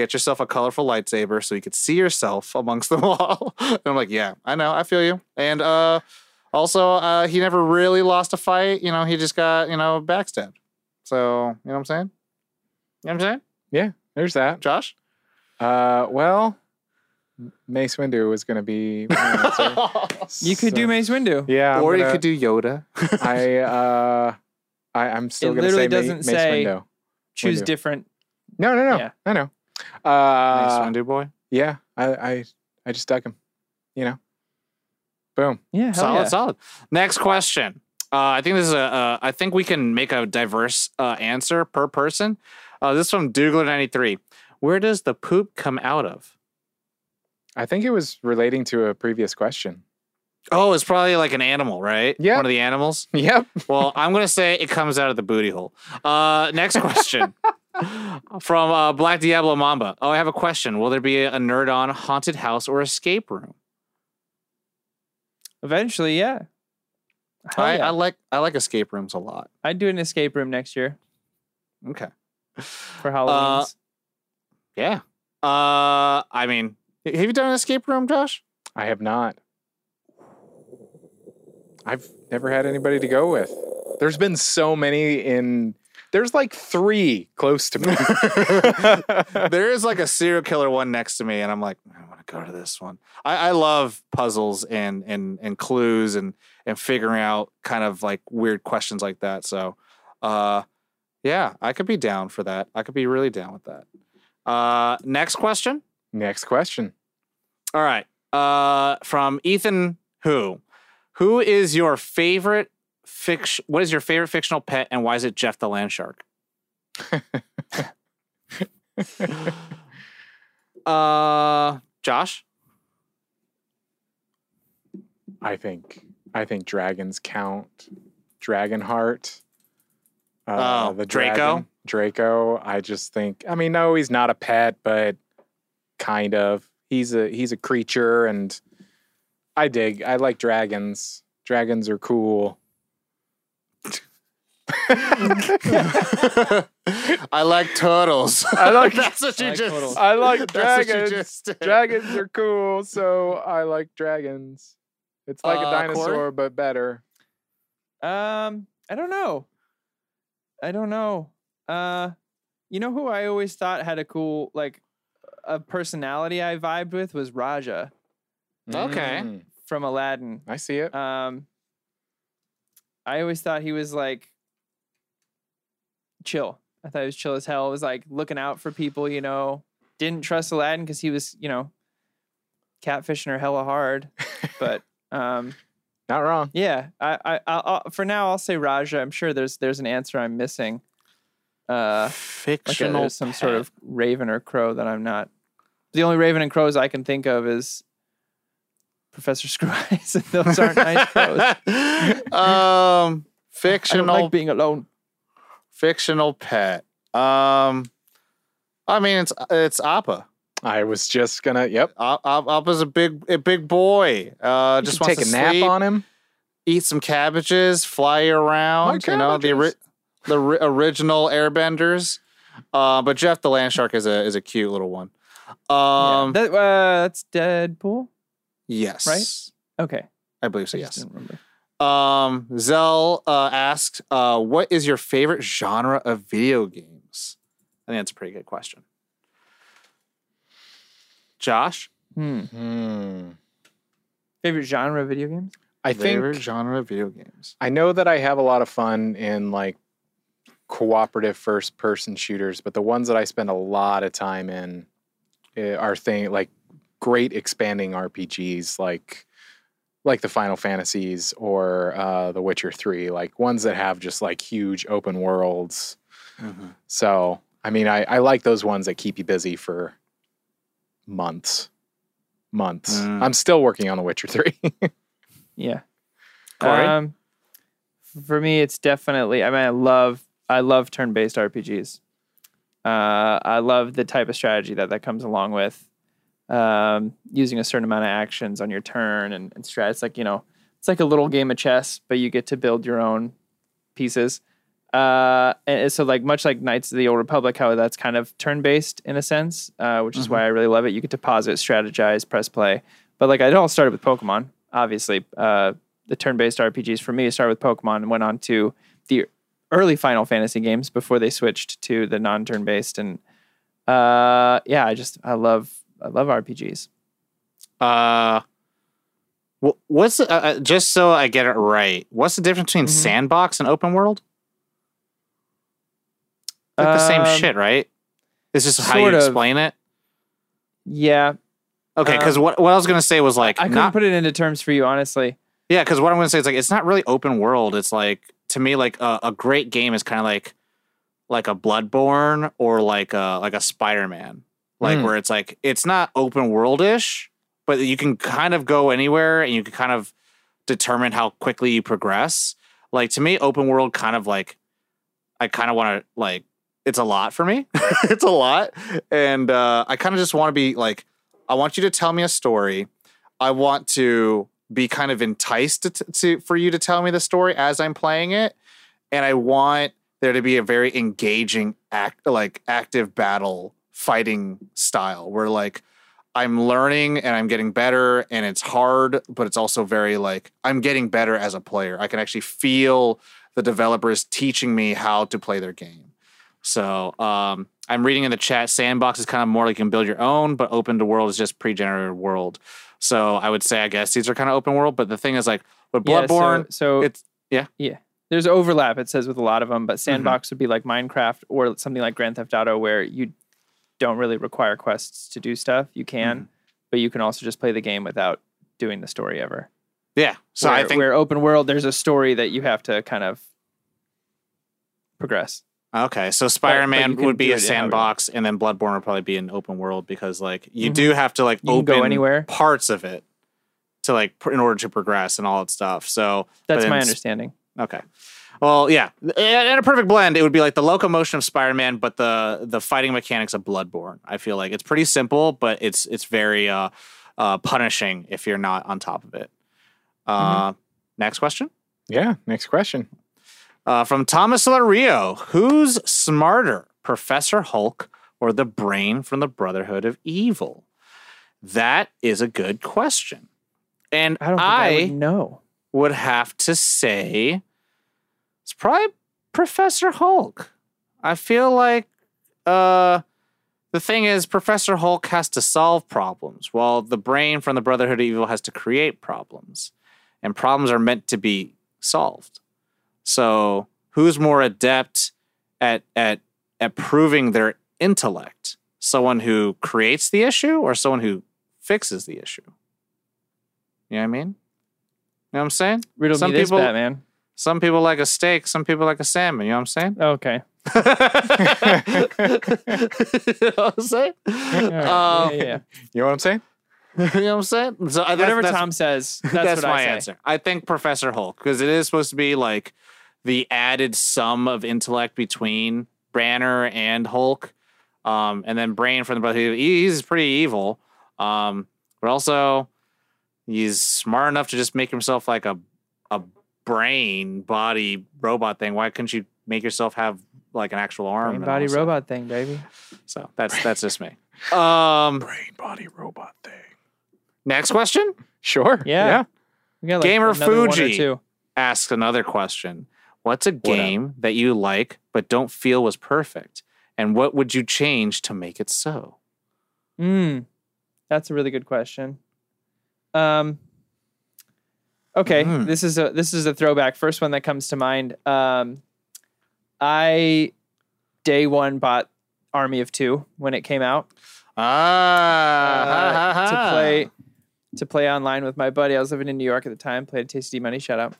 Speaker 4: get yourself a colorful lightsaber so you could see yourself *laughs* amongst them all." and *laughs* I'm like, "Yeah, I know, I feel you." And uh, also, uh, he never really lost a fight. You know, he just got you know backstabbed. So you know what I'm saying? You know what I'm saying, Yeah,
Speaker 3: There's that.
Speaker 4: Josh?
Speaker 3: Uh, well, Mace Windu was going to be. my answer. *laughs*
Speaker 2: you could do
Speaker 3: So-
Speaker 2: Mace Windu.
Speaker 3: Yeah,
Speaker 4: or you
Speaker 3: gonna-
Speaker 4: could do Yoda.
Speaker 3: I uh, I I'm still
Speaker 2: It
Speaker 3: going to say
Speaker 2: literally
Speaker 3: Ma-
Speaker 2: doesn't
Speaker 3: Mace
Speaker 2: say-
Speaker 3: Windu.
Speaker 2: Choose
Speaker 3: Windu.
Speaker 2: different.
Speaker 3: No, no, no.
Speaker 2: Yeah.
Speaker 3: I know.
Speaker 4: Mace
Speaker 3: Uh,
Speaker 4: Windu boy.
Speaker 3: yeah, I, I I just dug him. You know. Boom.
Speaker 2: Yeah,
Speaker 4: solid,
Speaker 2: yeah.
Speaker 4: solid. Next question. Uh, I think this is a. Uh, I think we can make a diverse uh, answer per person. Uh, this is from Dougler ninety three. Where does the poop come out of?
Speaker 3: I think it was relating to a previous question.
Speaker 4: Oh, it's probably like an animal, right?
Speaker 3: Yeah.
Speaker 4: one of the animals.
Speaker 3: Yep.
Speaker 4: Well, I'm gonna say it comes out of the booty hole. Uh, next question *laughs* from uh, Black Diablo Mamba. Oh, I have a question. Will there be a nerd on haunted house or escape room?
Speaker 2: Eventually, yeah. Hell
Speaker 4: I,
Speaker 2: yeah.
Speaker 4: I like I like escape rooms a lot.
Speaker 2: I'd do an escape room next year
Speaker 4: Okay.
Speaker 2: for Halloween.
Speaker 4: Yeah. Uh, I mean, have you done an escape room, Josh?
Speaker 3: I have not. I've never had anybody to go with. There's been so many in. There's like three close to me. *laughs* *laughs*
Speaker 4: there is like a serial killer one next to me, and I'm like, I want to go to this one. I, I love puzzles and and and clues and and figuring out kind of like weird questions like that. So, uh, yeah, I could be down for that. I could be really down with that. Uh, next question.
Speaker 3: Next question.
Speaker 4: All right. Uh, from Ethan, who, who is your favorite fiction? What is your favorite fictional pet, and why is it Jeff the Land Shark? *laughs* uh, Josh.
Speaker 3: I think I think dragons count. Dragonheart. Uh,
Speaker 4: Oh,
Speaker 3: the
Speaker 4: Draco?
Speaker 3: dragon. Draco. I just think. I mean, no, he's not a pet, but kind of. He's a he's a creature, and I dig. I like dragons. Dragons are cool. *laughs*
Speaker 4: I like turtles.
Speaker 3: I like- *laughs*
Speaker 4: That's what you
Speaker 2: I like
Speaker 4: just.
Speaker 2: turtles.
Speaker 3: I like *laughs*
Speaker 4: That's what you
Speaker 3: dragons.
Speaker 4: just
Speaker 3: dragons are cool, so I like dragons. It's like
Speaker 4: Uh,
Speaker 3: a dinosaur,
Speaker 4: Corey?
Speaker 3: but better.
Speaker 2: Um, I don't know. I don't know. Uh, you know who I always thought had a cool like a personality I vibed with was Rajah
Speaker 4: Okay.
Speaker 3: Mm,
Speaker 2: from Aladdin.
Speaker 3: I see it.
Speaker 2: Um, I always thought he was like chill. I thought he was chill as hell. It Was like looking out for people. You know, didn't trust Aladdin because he was you know catfishing her hella hard. But *laughs* um,
Speaker 3: Not wrong.
Speaker 2: yeah, I, I, I'll, I'll, for now I'll say Rajah. I'm sure there's there's an answer I'm missing. Uh, like a,
Speaker 4: Fictional.
Speaker 2: some sort of raven or crow that I'm not. The only raven and crows I can think of is Professor Screweyes, *laughs* and those aren't nice crows. *laughs*
Speaker 4: um,
Speaker 2: I don't
Speaker 4: fictional,
Speaker 2: like being alone.
Speaker 4: Fictional pet. Um, I mean, it's it's Appa.
Speaker 3: I was just gonna. Yep.
Speaker 4: A- A- Appa's a big a big boy. Uh,
Speaker 3: You
Speaker 4: just wants
Speaker 3: take a
Speaker 4: to
Speaker 3: nap
Speaker 4: sleep,
Speaker 3: on him.
Speaker 4: eat some cabbages, fly around. You know the ori- the ri- original Airbenders. Uh, but Jeff the Land Shark is a is a cute little one.
Speaker 2: Yeah,
Speaker 4: Um,
Speaker 2: that, uh, that's Deadpool.
Speaker 4: yes, Right.
Speaker 2: Okay,
Speaker 4: I believe so.
Speaker 2: I
Speaker 4: Yes.
Speaker 2: Didn't remember.
Speaker 4: Um, Zell uh, asked, uh, "What is your favorite genre of video games?" I think that's a pretty good question. Josh,
Speaker 2: Hmm.
Speaker 3: Hmm.
Speaker 2: Favorite genre of video games?
Speaker 3: I
Speaker 4: favorite
Speaker 3: think
Speaker 4: genre of video games.
Speaker 3: I know that I have a lot of fun in like cooperative first person shooters, but the ones that I spend a lot of time in eh, are thing like great expanding RPGs like like the Final Fantasies or uh, The Witcher 3, like ones that have just like huge open worlds. So, I mean, I, I like those ones that keep you busy for months. Months.
Speaker 4: Mm.
Speaker 3: I'm still working on The Witcher 3. *laughs*
Speaker 2: Yeah.
Speaker 4: Corey?
Speaker 2: Um, for me, it's definitely. I mean, I love I love turn based RPGs. Uh, I love the type of strategy that that comes along with um, using a certain amount of actions on your turn and, and strat. It's like you know, it's like a little game of chess, but you get to build your own pieces. Uh, and so like much like Knights of the Old Republic, how that's kind of turn based in a sense, uh, which is why I really love it. You get to pause it, strategize, press play. But like it all started with Pokemon, obviously. Uh, the turn based RPGs for me started with Pokemon and went on to the early Final Fantasy games before they switched to the non turn based. And uh, yeah, I just I love I love RPGs.
Speaker 4: Uh, what's uh, uh, just so I get it right? What's the difference between
Speaker 2: Mhm.
Speaker 4: sandbox and open world? Like the same
Speaker 2: Um,
Speaker 4: shit, right? This Is this how you
Speaker 2: of.
Speaker 4: explain it?
Speaker 2: Yeah,
Speaker 4: Okay, because
Speaker 2: Um,
Speaker 4: what what I was gonna say was like
Speaker 2: I couldn't
Speaker 4: not
Speaker 2: put it into terms for you, honestly.
Speaker 4: yeah, because what I'm gonna say is like it's not really open world. It's like to me like a, a great game is kind of like like a Bloodborne or like a like a Spider Man, like
Speaker 3: Hmm.
Speaker 4: where it's like it's not open world ish, but you can kind of go anywhere and you can kind of determine how quickly you progress. Like to me, open world kind of like I kind of want to like it's a lot for me. *laughs* it's a lot, and uh, I kind of just want to be like I want you to tell me a story. I want to be kind of enticed to, to for you to tell me the story as I'm playing it, and I want there to be a very engaging act like active battle fighting style where like I'm learning and I'm getting better and it's hard, but it's also very like I'm getting better as a player. I can actually feel the developers teaching me how to play their game. So um, I'm reading in the chat. Sandbox is kind of more like you can build your own, but open to world is just pre-generated world. So I would say I guess these are kind of open world. But the thing is like with
Speaker 2: Yeah,
Speaker 4: Bloodborne,
Speaker 2: so, so
Speaker 4: it's yeah.
Speaker 2: yeah. There's overlap. It says with a lot of them, but
Speaker 4: Mm-hmm.
Speaker 2: sandbox would be like Minecraft or something like Grand Theft Auto, where you don't really require quests to do stuff. You can,
Speaker 4: Mm-hmm.
Speaker 2: but you can also just play the game without doing the story ever.
Speaker 4: yeah. So
Speaker 2: where,
Speaker 4: I think
Speaker 2: where open world, there's a story that you have to kind of progress.
Speaker 4: Okay, so Spider-Man would be a
Speaker 2: it however you want.
Speaker 4: sandbox, and then Bloodborne would probably be an open world because like you
Speaker 2: Mhm.
Speaker 4: do have to like
Speaker 2: You
Speaker 4: open
Speaker 2: go anywhere.
Speaker 4: parts of it to like in order to progress and all that stuff. So
Speaker 2: That's my understanding.
Speaker 4: Okay, well, yeah, in in a perfect blend, it would be like the locomotion of Spider-Man, but the the fighting mechanics of Bloodborne. I feel like it's pretty simple, but it's it's very uh, uh, punishing if you're not on top of it. Uh, Next question.
Speaker 3: Yeah. Next question.
Speaker 4: Uh, from Thomas Lario, who's smarter, Professor Hulk or the brain from the Brotherhood of Evil? That is a good question. And
Speaker 2: I don't think I,
Speaker 4: I
Speaker 2: would know.
Speaker 4: would have to say it's probably Professor Hulk. I feel like uh the thing is Professor Hulk has to solve problems while the brain from the Brotherhood of Evil has to create problems. And problems are meant to be solved. So, who's more adept at at at proving their intellect? Someone who creates the issue or someone who fixes the issue? You know what I mean? You know what I'm saying?
Speaker 2: Riddle
Speaker 4: Some
Speaker 2: me this,
Speaker 4: people-
Speaker 2: Batman.
Speaker 4: Some people like a steak, some people like a salmon. You know what I'm saying?
Speaker 2: Okay. *laughs*
Speaker 4: you know what I'm saying?
Speaker 2: All right.
Speaker 4: Um,
Speaker 2: yeah, yeah.
Speaker 3: You know what I'm saying? *laughs*
Speaker 4: You know what I'm saying? So that's-
Speaker 2: Whatever
Speaker 4: that's-
Speaker 2: Tom says, that's,
Speaker 4: that's,
Speaker 2: what
Speaker 4: my
Speaker 2: I say.
Speaker 4: answer. I think Professor Hulk because it is supposed to be like the added sum of intellect between Banner and Hulk, um, and then Brain from the Brotherhood. He's pretty evil, um, but also he's smart enough to just make himself like a a brain body robot thing. Why couldn't you make yourself have like an actual arm?
Speaker 2: Brain body
Speaker 4: all that
Speaker 2: robot thing, baby.
Speaker 4: So that's that's just me. Um,
Speaker 3: Brain body robot thing.
Speaker 4: next question.
Speaker 3: Sure.
Speaker 2: Yeah. We got like
Speaker 4: Gamer
Speaker 2: another one or
Speaker 4: Fuji.
Speaker 2: two.
Speaker 4: ask another question. What's a game that you like but don't feel was perfect? And what would you change to make it so?
Speaker 2: Mm, that's a really good question. Um, okay,
Speaker 4: Mm.
Speaker 2: this is a this is a throwback. First one that comes to mind. Um, I day one bought Army of Two when it came out
Speaker 4: Ah,
Speaker 2: uh, to play to play online with my buddy. I was living in New York at the time. Played Tasty Money. Shout out.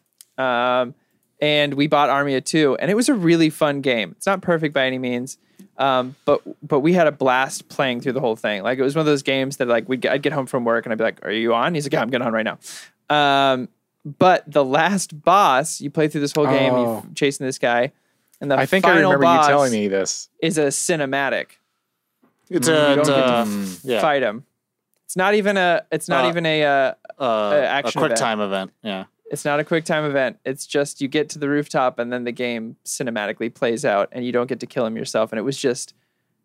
Speaker 2: Um, and we bought Army of Two, and it was a really fun game. It's not perfect by any means, um, but but we had a blast playing through the whole thing. Like it was one of those games that like we'd I'd get home from work and I'd be like, "Are you on?" He's like, "Yeah, I'm getting on right now." Um, but the last boss, you play through this whole game,
Speaker 3: Oh.
Speaker 2: you chasing this guy, and the
Speaker 3: I think I
Speaker 2: final
Speaker 3: remember you
Speaker 2: boss
Speaker 3: telling me this.
Speaker 2: is a cinematic.
Speaker 4: It's
Speaker 2: You
Speaker 4: a,
Speaker 2: don't get to
Speaker 4: a
Speaker 3: Mm.
Speaker 4: yeah,
Speaker 2: Fight him. It's not even a. It's not
Speaker 4: Uh,
Speaker 2: even a. Uh,
Speaker 4: uh, a
Speaker 2: action
Speaker 4: quick
Speaker 2: event.
Speaker 4: time event. Yeah.
Speaker 2: It's not a quick time event. It's just you get to the rooftop and then the game cinematically plays out and you don't get to kill him yourself. And it was just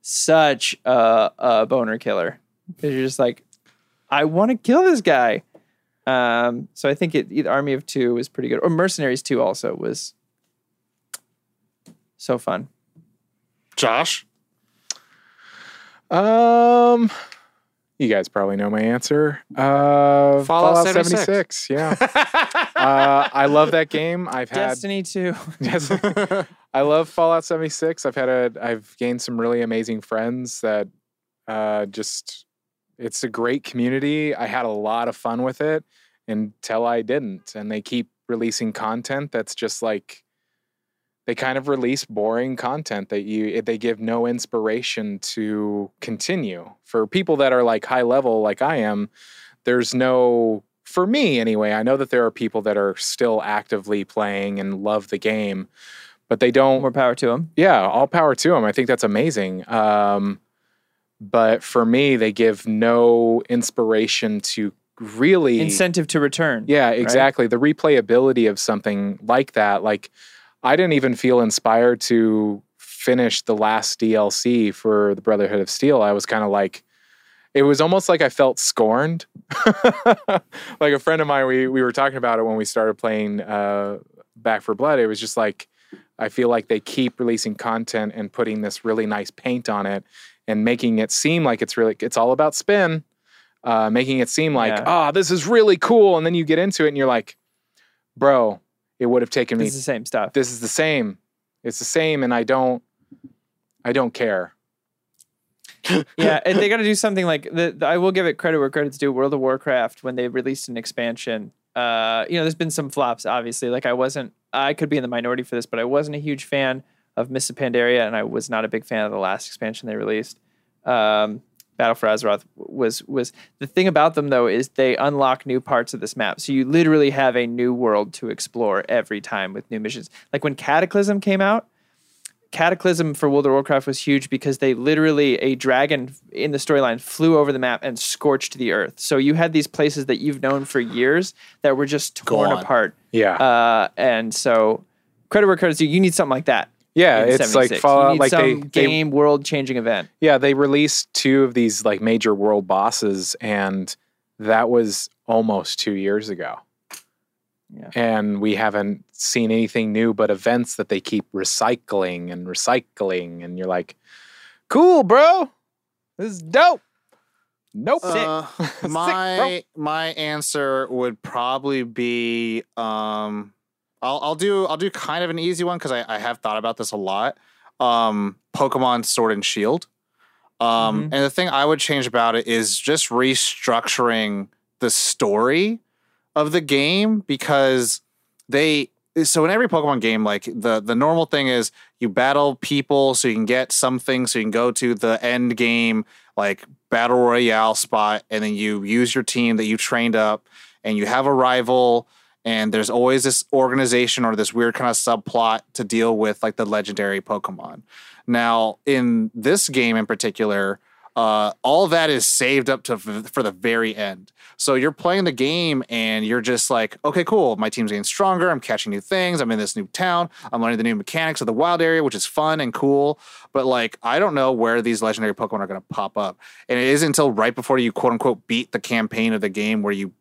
Speaker 2: such a, a boner killer because you're just like, I want to kill this guy. Um, so I think it either Army of Two was pretty good or Mercenaries Two also was so fun.
Speaker 4: Josh.
Speaker 3: Um, you guys probably know my answer. Uh,
Speaker 4: Fallout
Speaker 3: Fallout,
Speaker 4: 76.
Speaker 3: 76. Yeah. *laughs* uh, I love that game. I've had
Speaker 2: Destiny Two. *laughs*
Speaker 3: I love Fallout 76. I've had a I've gained some really amazing friends that uh just it's a great community. I had a lot of fun with it until I didn't. And they keep releasing content that's just like they kind of release boring content that you they give no inspiration to continue. For people that are like high level like I am, there's no for me anyway, I know that there are people that are still actively playing and love the game, but they don't
Speaker 2: More power to them.
Speaker 3: yeah, all power to them. I think that's amazing. Um, but for me, they give no inspiration to really.
Speaker 2: Incentive to return.
Speaker 3: yeah, exactly. The replayability of something like that. Like, I didn't even feel inspired to finish the last DLC for the Brotherhood of Steel, I was kind of like, it was almost like I felt scorned. *laughs* like a friend of mine, we we were talking about it when we started playing uh, Back 4 Blood. It was just like I feel like they keep releasing content and putting this really nice paint on it and making it seem like it's really it's all about spin, uh, making it seem like
Speaker 2: Yeah.
Speaker 3: oh this is really cool, and then you get into it and you're like, bro, it would have taken me
Speaker 2: This is the same stuff.
Speaker 3: this is the same. It's the same, and I don't, I don't care. *laughs*
Speaker 2: yeah, and they got to do something like the, the- I will give it credit where credit's due. World of Warcraft when they released an expansion, uh, you know, there's been some flops. Obviously, like I wasn't, I could be in the minority for this, but I wasn't a huge fan of Mists of Pandaria, and I was not a big fan of the last expansion they released. Um, Battle for Azeroth was was the thing about them though is they unlock new parts of this map, so you literally have a new world to explore every time with new missions. Like when Cataclysm came out, Cataclysm for World of Warcraft was huge because they literally a dragon in the storyline flew over the map and scorched the earth. So you had these places that you've known for years that were just torn apart.
Speaker 3: Yeah,
Speaker 2: Uh, and so credit where credit's due. You need something like that.
Speaker 3: Yeah.
Speaker 2: in
Speaker 3: It's like
Speaker 2: 76. you
Speaker 3: Fallout.
Speaker 2: need
Speaker 3: Like they,
Speaker 2: some
Speaker 3: they,
Speaker 2: game world changing event.
Speaker 3: yeah, they released two of these like major world bosses, and that was almost two years ago.
Speaker 2: Yeah.
Speaker 3: And we haven't seen anything new but events that they keep recycling and recycling, and you're like, cool, bro. This is dope. Nope.
Speaker 4: Uh,
Speaker 3: Sick, *laughs*
Speaker 4: my my answer would probably be um I'll I'll do I'll do kind of an easy one because I, I have thought about this a lot. Um Pokemon Sword and Shield. Um
Speaker 2: Mhm.
Speaker 4: and the thing I would change about it is just restructuring the story of the game because they so in every Pokemon game, like the the normal thing is you battle people so you can get something so you can go to the end game like battle royale spot and then you use your team that you trained up and you have a rival and there's always this organization or this weird kind of subplot to deal with like the legendary pokemon. Now in this game in particular uh, all that is saved up to for the very end. So you're playing the game and you're just like okay cool. My team's getting stronger. I'm catching new things. I'm in this new town. I'm learning the new mechanics of the wild area which is fun and cool. But like I don't know where these legendary Pokemon are going to pop up, and it isn't until right before you quote unquote beat the campaign of the game where you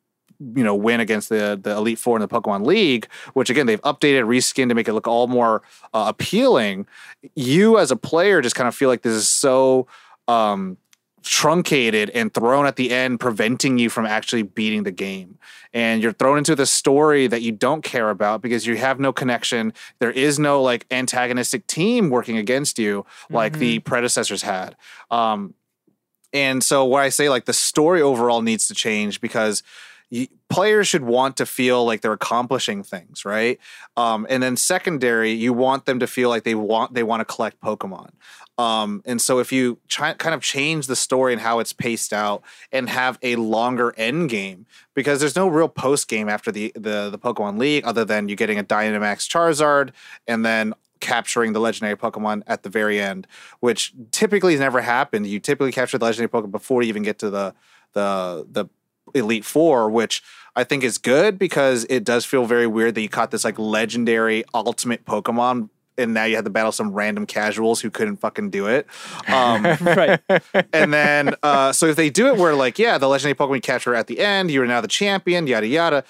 Speaker 4: you know win against the the Elite Four in the Pokemon League, which again they've updated, reskinned to make it look all more uh, appealing. You as a player just kind of feel like this is so. Um, truncated and thrown at the end preventing you from actually beating the game and you're thrown into the story that you don't care about because you have no connection there is no like antagonistic team working against you like the predecessors had um and so what i say like the story overall needs to change because y players should want to feel like they're accomplishing things right um and then secondary you want them to feel like they want they want to collect pokemon um, and so if you try, kind of change the story and how it's paced out and have a longer end game, because there's no real post game after the, the the Pokemon League other than you getting a Dynamax Charizard and then capturing the legendary Pokemon at the very end, which typically has never happened. You typically capture the legendary Pokemon before you even get to the the the Elite Four, which I think is good because it does feel very weird that you caught this like legendary ultimate Pokemon and now you have to battle some random casuals who couldn't fucking do it. Um, *laughs*
Speaker 2: right.
Speaker 4: and then, uh, so if they do it where, like, yeah, the legendary Pokemon catcher at the end, you're now the champion, yada yada,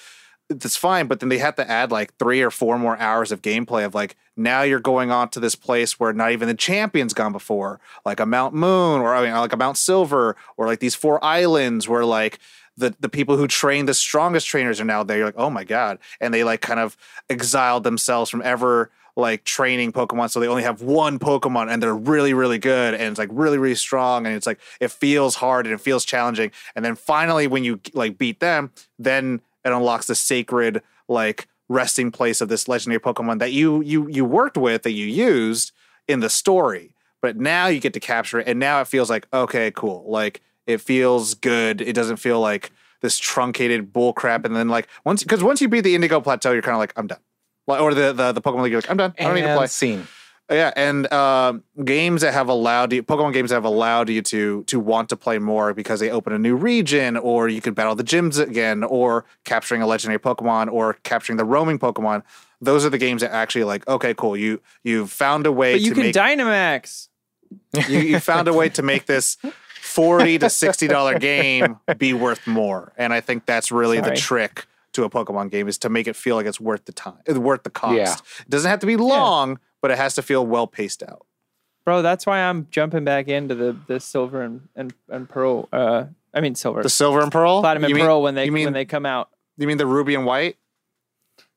Speaker 4: that's fine. But then they have to add like three or four more hours of gameplay of like, now you're going on to this place where not even the champion's gone before, like a Mount Moon or I mean, like a Mount Silver or like these four islands where like the, the people who train the strongest trainers are now there. You're like, oh my God. And they like kind of exiled themselves from ever like training Pokemon. So they only have one Pokemon and they're really, really good. And it's like really, really strong. And it's like, it feels hard and it feels challenging. And then finally, when you like beat them, then it unlocks the sacred like resting place of this legendary Pokemon that you, you, you worked with, that you used in the story. But now you get to capture it. And now it feels like, okay, cool. Like it feels good. It doesn't feel like this truncated bull crap. And then like once, because once you beat the Indigo Plateau, you're kind of like, I'm done. Like, or the, the the Pokemon League, you're like, I'm done. I don't need to play.
Speaker 3: Scene.
Speaker 4: Yeah, and um, games that have allowed you, Pokemon games that have allowed you to to want to play more because they open a new region, or you could battle the gyms again, or capturing a legendary Pokemon, or capturing the roaming Pokemon. Those are the games that actually like, okay, cool. You you found a way
Speaker 2: But you
Speaker 4: to
Speaker 2: can
Speaker 4: make
Speaker 2: Dynamax.
Speaker 4: you, you found a way to make this *laughs* forty to *laughs* sixty dollar game be worth more, and I think that's really
Speaker 2: Sorry.
Speaker 4: the trick to a Pokemon game is to make it feel like it's worth the time, it's worth the cost.
Speaker 3: Yeah.
Speaker 4: It doesn't have to be long, but it has to feel well paced out.
Speaker 2: Bro, that's why I'm jumping back into the, the silver and, and, and pearl. Uh, I mean silver,
Speaker 4: The silver and pearl,
Speaker 2: platinum
Speaker 4: You
Speaker 2: and
Speaker 4: mean-
Speaker 2: pearl when they
Speaker 4: mean
Speaker 2: when they come out.
Speaker 4: you mean the ruby and white?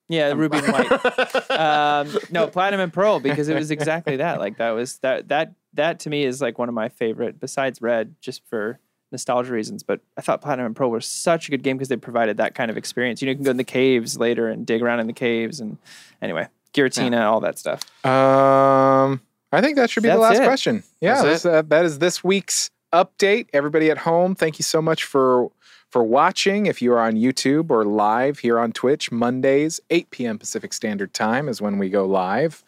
Speaker 2: Yeah, ruby and white. *laughs* um, no, platinum and pearl because it was exactly that. Like that was that that that to me is like one of my favorite besides red, just for nostalgia reasons. But I thought platinum and pearl were such a good game because they provided that kind of experience. You know, you can go in the caves later and dig around in the caves, and anyway, Giratina, all that stuff.
Speaker 3: Um, I think that should be the last
Speaker 2: it.
Speaker 3: question. Yeah,
Speaker 4: That's
Speaker 3: this, uh, that is this week's update. Everybody at home, thank you so much for for watching. If you are on YouTube or live here on Twitch, Mondays, 8 p.m. Pacific Standard Time is when we go live.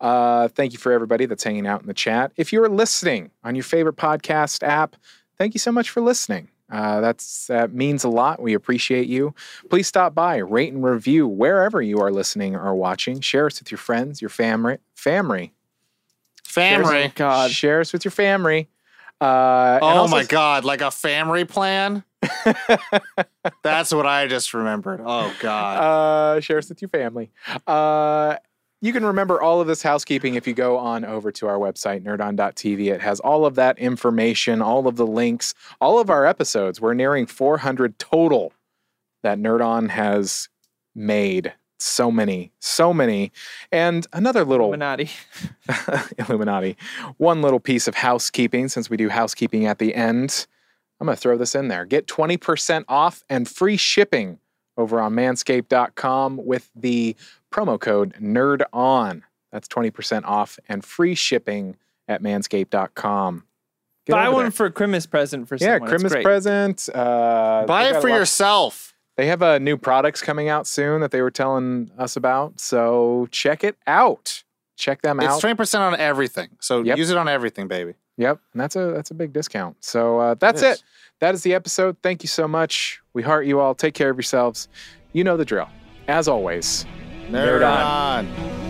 Speaker 3: Uh, thank you for everybody that's hanging out in the chat. If you are listening on your favorite podcast app, thank you so much for listening. Uh, that's that means a lot. We appreciate you. Please stop by, rate and review wherever you are listening or watching. Share us with your friends, your family, family.
Speaker 4: Family.
Speaker 2: God,
Speaker 3: Share us with your family. Uh,
Speaker 4: Oh
Speaker 3: also-
Speaker 4: my god, like a family plan? *laughs* That's what I just remembered. Oh god.
Speaker 3: Uh, share us with your family. Uh, you can remember all of this housekeeping if you go on over to our website, nerdon.tv. It has all of that information, all of the links, all of our episodes. We're nearing 400 total that Nerd On has made. So many, so many. And another little
Speaker 2: Illuminati. *laughs*
Speaker 3: Illuminati. One little piece of housekeeping, since we do housekeeping at the end. I'm going to throw this in there. Get 20% off and free shipping over on manscaped.com with the promo code NERDON. That's 20% off and free shipping at manscaped.com. Get
Speaker 2: Buy one
Speaker 3: there.
Speaker 2: for a Christmas present for
Speaker 3: yeah,
Speaker 2: someone. It's
Speaker 3: Christmas present. Uh,
Speaker 4: Buy it for
Speaker 3: lot-
Speaker 4: yourself.
Speaker 3: They have uh, new products coming out soon that they were telling us about. So check it out. Check them out.
Speaker 4: It's twenty percent on everything. So
Speaker 3: Yep.
Speaker 4: use it on everything, baby.
Speaker 3: Yep, and that's a that's a big discount. So uh, that's
Speaker 4: is.
Speaker 3: it. That is the episode. Thank you so much. We heart you all. Take care of yourselves. You know the drill. As always,
Speaker 4: Nerd
Speaker 3: on.
Speaker 4: on.